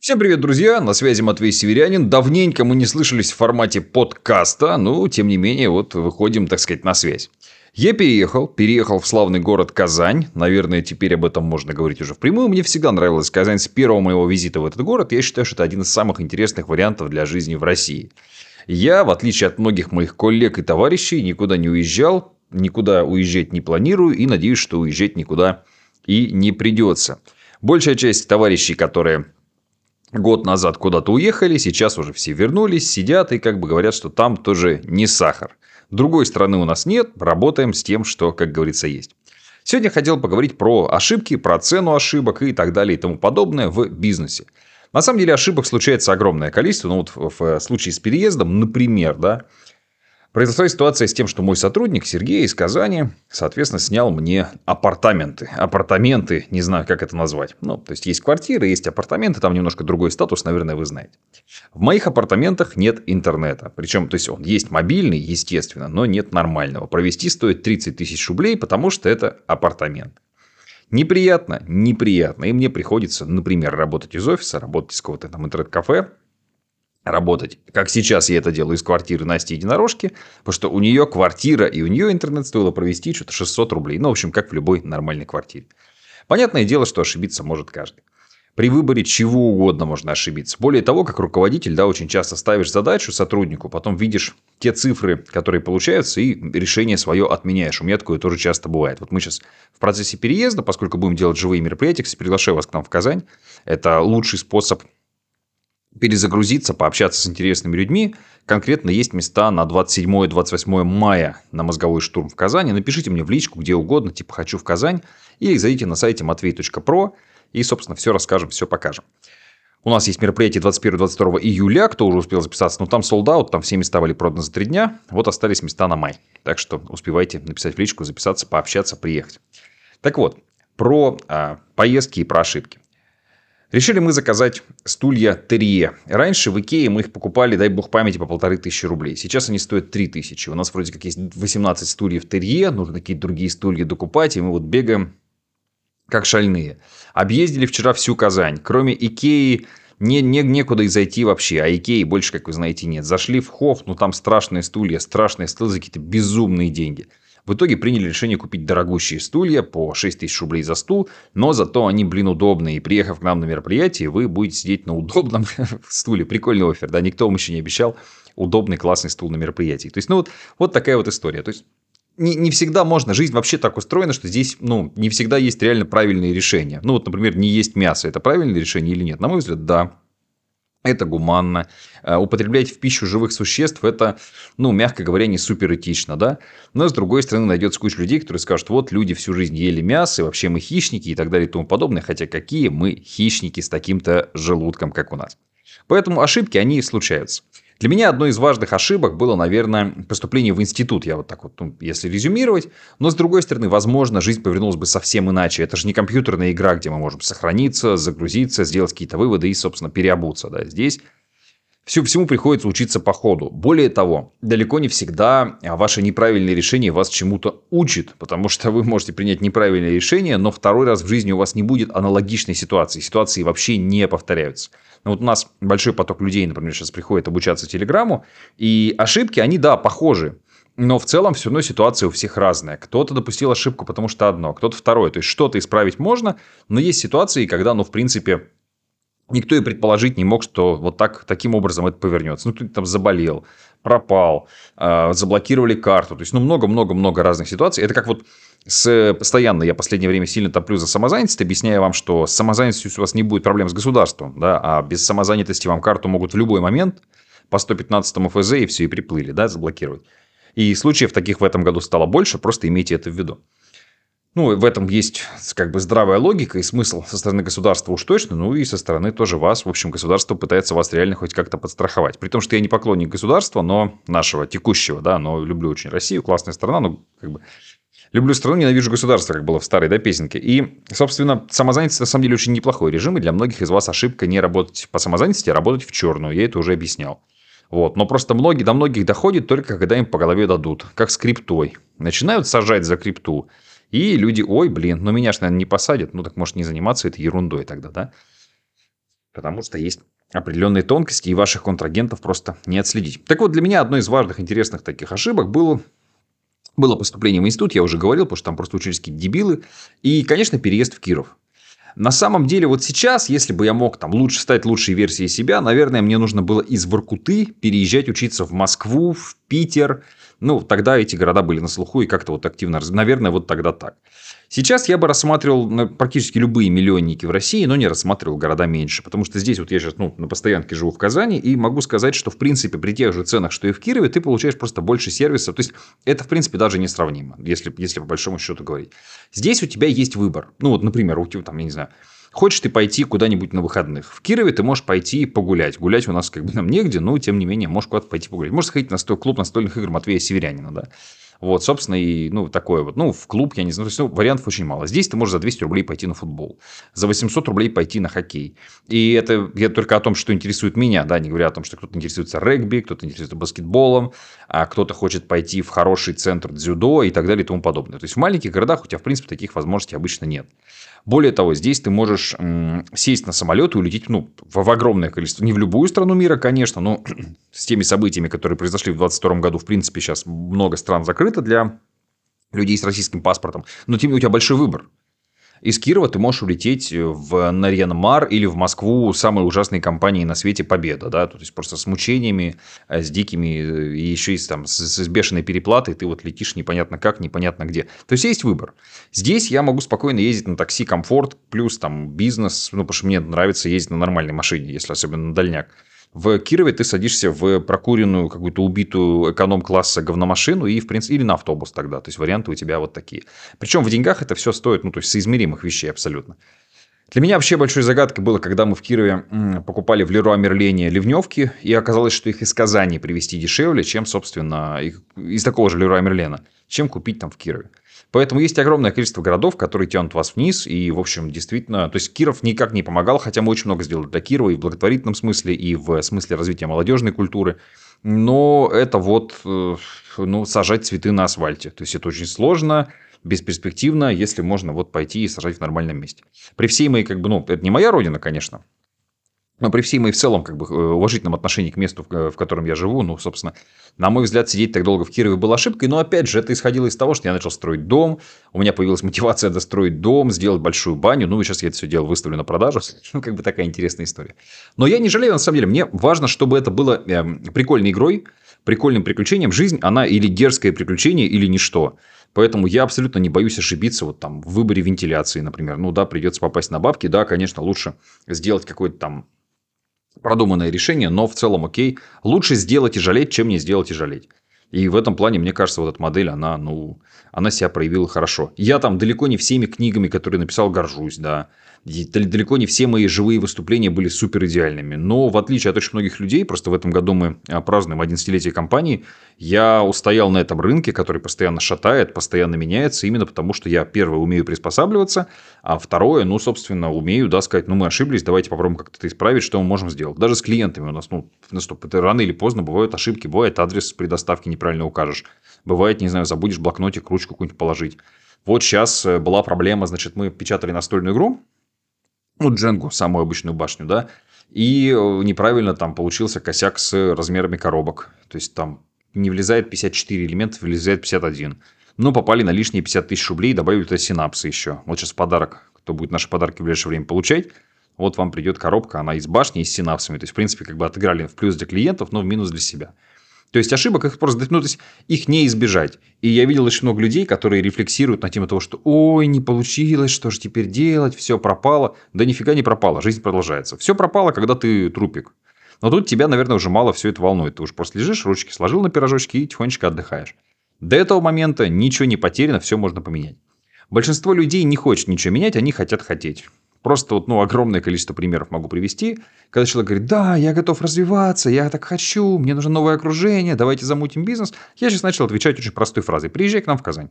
Всем привет, друзья! На связи Матвей Северянин. Давненько мы не слышались в формате подкаста, но тем не менее вот выходим, так сказать, на связь. Я переехал, переехал в славный город Казань. Наверное, теперь об этом можно говорить уже впрямую. Мне всегда нравилась Казань с первого моего визита в этот город. Я считаю, что это один из самых интересных вариантов для жизни в России. Я, в отличие от многих моих коллег и товарищей, никуда не уезжал, никуда уезжать не планирую и надеюсь, что уезжать никуда и не придется. Большая часть товарищей, которые год назад куда-то уехали, сейчас уже все вернулись, сидят и как бы говорят, что там тоже не сахар. Другой стороны у нас нет, работаем с тем, что, как говорится, есть. Сегодня хотел поговорить про ошибки, про цену ошибок и так далее и тому подобное в бизнесе. На самом деле ошибок случается огромное количество. Ну вот в случае с переездом, например, да, Произошла ситуация с тем, что мой сотрудник Сергей из Казани, соответственно, снял мне апартаменты. Апартаменты, не знаю, как это назвать. Ну, то есть, есть квартиры, есть апартаменты, там немножко другой статус, наверное, вы знаете. В моих апартаментах нет интернета. Причем, то есть, он есть мобильный, естественно, но нет нормального. Провести стоит 30 тысяч рублей, потому что это апартамент. Неприятно? Неприятно. И мне приходится, например, работать из офиса, работать из какого-то там интернет-кафе, работать, как сейчас я это делаю из квартиры Насти Единорожки, потому что у нее квартира и у нее интернет стоило провести что-то 600 рублей. Ну, в общем, как в любой нормальной квартире. Понятное дело, что ошибиться может каждый. При выборе чего угодно можно ошибиться. Более того, как руководитель, да, очень часто ставишь задачу сотруднику, потом видишь те цифры, которые получаются, и решение свое отменяешь. У меня такое тоже часто бывает. Вот мы сейчас в процессе переезда, поскольку будем делать живые мероприятия, приглашаю вас к нам в Казань. Это лучший способ перезагрузиться, пообщаться с интересными людьми. Конкретно есть места на 27-28 мая на мозговой штурм в Казани. Напишите мне в личку где угодно, типа «хочу в Казань», или зайдите на сайте matvey.pro и, собственно, все расскажем, все покажем. У нас есть мероприятие 21-22 июля, кто уже успел записаться, но там sold out, там все места были проданы за три дня, вот остались места на май. Так что успевайте написать в личку, записаться, пообщаться, приехать. Так вот, про а, поездки и про ошибки. Решили мы заказать стулья Терье. Раньше в Икее мы их покупали, дай бог памяти, по полторы тысячи рублей. Сейчас они стоят три тысячи. У нас вроде как есть 18 стульев Терье, нужно какие-то другие стулья докупать, и мы вот бегаем как шальные. Объездили вчера всю Казань. Кроме Икеи не, не, некуда и зайти вообще. А Икеи больше, как вы знаете, нет. Зашли в Хофф, ну там страшные стулья, страшные столы за какие-то безумные деньги. В итоге приняли решение купить дорогущие стулья по 6 тысяч рублей за стул, но зато они, блин, удобные. И приехав к нам на мероприятие, вы будете сидеть на удобном стуле. Прикольный офер, да, никто вам еще не обещал удобный классный стул на мероприятии. То есть, ну вот, вот такая вот история. То есть, не, не всегда можно. Жизнь вообще так устроена, что здесь, ну, не всегда есть реально правильные решения. Ну, вот, например, не есть мясо. Это правильное решение или нет? На мой взгляд, да это гуманно. Э, употреблять в пищу живых существ – это, ну, мягко говоря, не супер этично, да? Но, с другой стороны, найдется куча людей, которые скажут, вот, люди всю жизнь ели мясо, и вообще мы хищники и так далее и тому подобное. Хотя какие мы хищники с таким-то желудком, как у нас. Поэтому ошибки, они случаются. Для меня одной из важных ошибок было, наверное, поступление в институт. Я вот так вот, ну, если резюмировать. Но, с другой стороны, возможно, жизнь повернулась бы совсем иначе. Это же не компьютерная игра, где мы можем сохраниться, загрузиться, сделать какие-то выводы и, собственно, переобуться. Да. Здесь все, всему приходится учиться по ходу. Более того, далеко не всегда ваше неправильное решение вас чему-то учит, потому что вы можете принять неправильное решение, но второй раз в жизни у вас не будет аналогичной ситуации. Ситуации вообще не повторяются. Но вот у нас большой поток людей, например, сейчас приходит обучаться Телеграмму, и ошибки, они, да, похожи. Но в целом все равно ситуация у всех разная. Кто-то допустил ошибку, потому что одно, кто-то второе. То есть что-то исправить можно, но есть ситуации, когда, ну, в принципе, Никто и предположить не мог, что вот так, таким образом это повернется. Ну, кто там заболел, пропал, э, заблокировали карту. То есть, ну, много-много-много разных ситуаций. Это как вот с, постоянно, я в последнее время сильно топлю за самозанятость, объясняя вам, что с самозанятостью у вас не будет проблем с государством, да, а без самозанятости вам карту могут в любой момент по 115 ФЗ и все, и приплыли, да, заблокировать. И случаев таких в этом году стало больше, просто имейте это в виду. Ну, в этом есть как бы здравая логика и смысл со стороны государства уж точно, ну и со стороны тоже вас. В общем, государство пытается вас реально хоть как-то подстраховать. При том, что я не поклонник государства, но нашего текущего, да, но люблю очень Россию, классная страна, но как бы люблю страну, ненавижу государство, как было в старой да, песенке. И, собственно, самозанятость на самом деле очень неплохой режим, и для многих из вас ошибка не работать по самозанятости, а работать в черную. Я это уже объяснял. Вот. Но просто многие, до многих доходит только когда им по голове дадут, как с криптой. Начинают сажать за крипту. И люди, ой, блин, ну меня же, наверное, не посадят. Ну так может не заниматься этой ерундой тогда, да? потому что есть определенные тонкости, и ваших контрагентов просто не отследить. Так вот, для меня одной из важных, интересных таких ошибок было было поступление в институт, я уже говорил, потому что там просто учились какие-то дебилы. И, конечно, переезд в Киров. На самом деле, вот сейчас, если бы я мог там лучше стать лучшей версией себя, наверное, мне нужно было из Воркуты переезжать учиться в Москву, в Питер. Ну, тогда эти города были на слуху и как-то вот активно... Наверное, вот тогда так. Сейчас я бы рассматривал практически любые миллионники в России, но не рассматривал города меньше. Потому что здесь вот я сейчас ну, на постоянке живу в Казани и могу сказать, что в принципе при тех же ценах, что и в Кирове, ты получаешь просто больше сервиса. То есть это в принципе даже несравнимо, если, если по большому счету говорить. Здесь у тебя есть выбор. Ну вот, например, у тебя там, я не знаю, Хочешь ты пойти куда-нибудь на выходных. В Кирове ты можешь пойти погулять. Гулять у нас как бы нам негде, но тем не менее можешь куда-то пойти погулять. Можешь сходить на клуб настольных игр Матвея Северянина, да. Вот, собственно, и, ну, такое вот. Ну, в клуб, я не знаю, то есть, ну, вариантов очень мало. Здесь ты можешь за 200 рублей пойти на футбол, за 800 рублей пойти на хоккей. И это я только о том, что интересует меня, да, не говоря о том, что кто-то интересуется регби, кто-то интересуется баскетболом, а кто-то хочет пойти в хороший центр дзюдо и так далее и тому подобное. То есть, в маленьких городах у тебя, в принципе, таких возможностей обычно нет. Более того, здесь ты можешь сесть на самолет и улететь ну, в, в огромное количество. Не в любую страну мира, конечно, но с теми событиями, которые произошли в 2022 году, в принципе, сейчас много стран закрыто для людей с российским паспортом. Но менее у тебя большой выбор. Из Кирова ты можешь улететь в Нарьян-Мар или в Москву самой ужасной компании на свете Победа, да, то есть просто с мучениями, э, с дикими, э, и еще и там, с, с бешеной переплатой, ты вот летишь непонятно как, непонятно где. То есть есть выбор. Здесь я могу спокойно ездить на такси комфорт, плюс там бизнес, ну, потому что мне нравится ездить на нормальной машине, если особенно на дальняк. В Кирове ты садишься в прокуренную какую-то убитую эконом-класса говномашину и, в принципе, или на автобус тогда. То есть, варианты у тебя вот такие. Причем в деньгах это все стоит, ну, то есть, соизмеримых вещей абсолютно. Для меня вообще большой загадкой было, когда мы в Кирове покупали в Леруа Мерлене ливневки, и оказалось, что их из Казани привезти дешевле, чем, собственно, из такого же Леруа Мерлена, чем купить там в Кирове. Поэтому есть огромное количество городов, которые тянут вас вниз. И, в общем, действительно, то есть Киров никак не помогал, хотя мы очень много сделали для Кирова и в благотворительном смысле, и в смысле развития молодежной культуры. Но это вот, э, ну, сажать цветы на асфальте. То есть это очень сложно, бесперспективно, если можно вот пойти и сажать в нормальном месте. При всей моей, как бы, ну, это не моя родина, конечно, но при всей моей в целом как бы, э, уважительном отношении к месту, в котором я живу, ну, собственно, на мой взгляд, сидеть так долго в Кирове было ошибкой. Но, опять же, это исходило из того, что я начал строить дом, у меня появилась мотивация достроить дом, сделать большую баню. Ну, и сейчас я это все дело выставлю на продажу. Ну, как бы такая интересная история. Но я не жалею, на самом деле. Мне важно, чтобы это было э, прикольной игрой, прикольным приключением. Жизнь, она или дерзкое приключение, или ничто. Поэтому я абсолютно не боюсь ошибиться вот там в выборе вентиляции, например. Ну да, придется попасть на бабки. Да, конечно, лучше сделать какой-то там продуманное решение, но в целом окей. Лучше сделать и жалеть, чем не сделать и жалеть. И в этом плане, мне кажется, вот эта модель, она, ну, она себя проявила хорошо. Я там далеко не всеми книгами, которые написал, горжусь, да. Далеко не все мои живые выступления были супер идеальными. Но в отличие от очень многих людей, просто в этом году мы а, празднуем 11-летие компании, я устоял на этом рынке, который постоянно шатает, постоянно меняется, именно потому что я, первое, умею приспосабливаться, а второе, ну, собственно, умею, да, сказать, ну, мы ошиблись, давайте попробуем как-то это исправить, что мы можем сделать. Даже с клиентами у нас, ну, рано или поздно бывают ошибки, бывает адрес при доставке неправильно укажешь, бывает, не знаю, забудешь блокнотик, ручку какую-нибудь положить. Вот сейчас э, была проблема, значит, мы печатали настольную игру, ну, Дженгу, самую обычную башню, да, и э, неправильно там получился косяк с размерами коробок. То есть, там не влезает 54 элемента, влезает 51. Но попали на лишние 50 тысяч рублей добавили туда синапсы еще. Вот сейчас подарок, кто будет наши подарки в ближайшее время получать, вот вам придет коробка, она из башни и с синапсами. То есть, в принципе, как бы отыграли в плюс для клиентов, но в минус для себя. То есть ошибок их просто, ну, то есть их не избежать. И я видел очень много людей, которые рефлексируют на тему того, что ой, не получилось, что же теперь делать, все пропало. Да нифига не пропало, жизнь продолжается. Все пропало, когда ты трупик. Но тут тебя, наверное, уже мало все это волнует. Ты уже просто лежишь, ручки сложил на пирожочки и тихонечко отдыхаешь. До этого момента ничего не потеряно, все можно поменять. Большинство людей не хочет ничего менять, они хотят хотеть. Просто вот, ну, огромное количество примеров могу привести. Когда человек говорит, да, я готов развиваться, я так хочу, мне нужно новое окружение, давайте замутим бизнес. Я сейчас начал отвечать очень простой фразой. Приезжай к нам в Казань.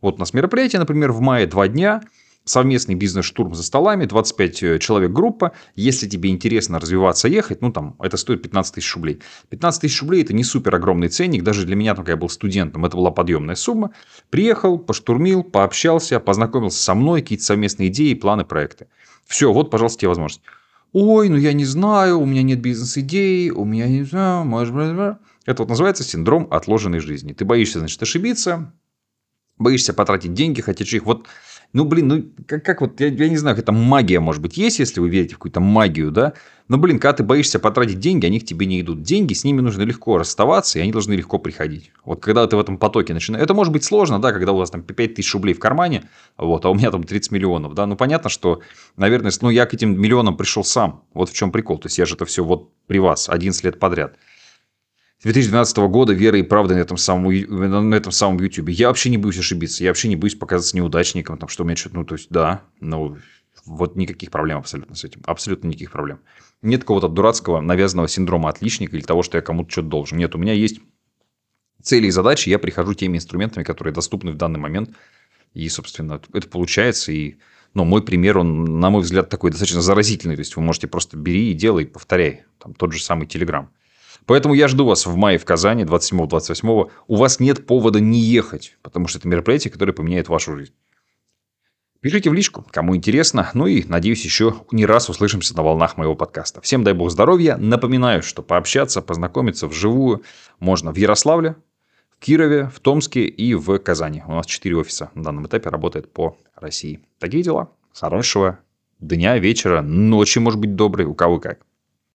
Вот у нас мероприятие, например, в мае два дня, совместный бизнес-штурм за столами, 25 э, человек группа. Если тебе интересно развиваться, ехать, ну, там, это стоит 15 тысяч рублей. 15 тысяч рублей – это не супер огромный ценник. Даже для меня, когда я был студентом, это была подъемная сумма. Приехал, поштурмил, пообщался, познакомился со мной, какие-то совместные идеи, планы, проекты. Все, вот, пожалуйста, тебе возможность. ой, ну я не знаю, у меня нет бизнес-идей, у меня не знаю, может быть... Это вот называется синдром отложенной жизни. Ты боишься, значит, ошибиться, боишься потратить деньги, хотя их вот ну, блин, ну, как, как вот, я, я не знаю, какая-то магия, может быть, есть, если вы верите в какую-то магию, да? Но, блин, когда ты боишься потратить деньги, они к тебе не идут. Деньги, с ними нужно легко расставаться, и они должны легко приходить. Вот когда ты в этом потоке начинаешь... Это может быть сложно, да, когда у вас там 5 тысяч рублей в кармане, вот, а у меня там 30 миллионов, да? Ну, понятно, что, наверное, ну, я к этим миллионам пришел сам. Вот в чем прикол. То есть, я же это все вот при вас 11 лет подряд. 2012 года веры и правды на этом самом, на этом самом YouTube. Я вообще не боюсь ошибиться, я вообще не боюсь показаться неудачником, там, что у меня что-то, ну, то есть, да, но вот никаких проблем абсолютно с этим, абсолютно никаких проблем. Нет какого-то дурацкого навязанного синдрома отличника или того, что я кому-то что-то должен. Нет, у меня есть цели и задачи, я прихожу теми инструментами, которые доступны в данный момент, и, собственно, это получается, и но мой пример, он, на мой взгляд, такой достаточно заразительный. То есть, вы можете просто бери и делай, повторяй. Там тот же самый Телеграм. Поэтому я жду вас в мае в Казани, 27-28. У вас нет повода не ехать, потому что это мероприятие, которое поменяет вашу жизнь. Пишите в личку, кому интересно. Ну и, надеюсь, еще не раз услышимся на волнах моего подкаста. Всем дай бог здоровья. Напоминаю, что пообщаться, познакомиться вживую можно в Ярославле, в Кирове, в Томске и в Казани. У нас четыре офиса на данном этапе работает по России. Такие дела. Хорошего дня, вечера, ночи, может быть, доброй, у кого как.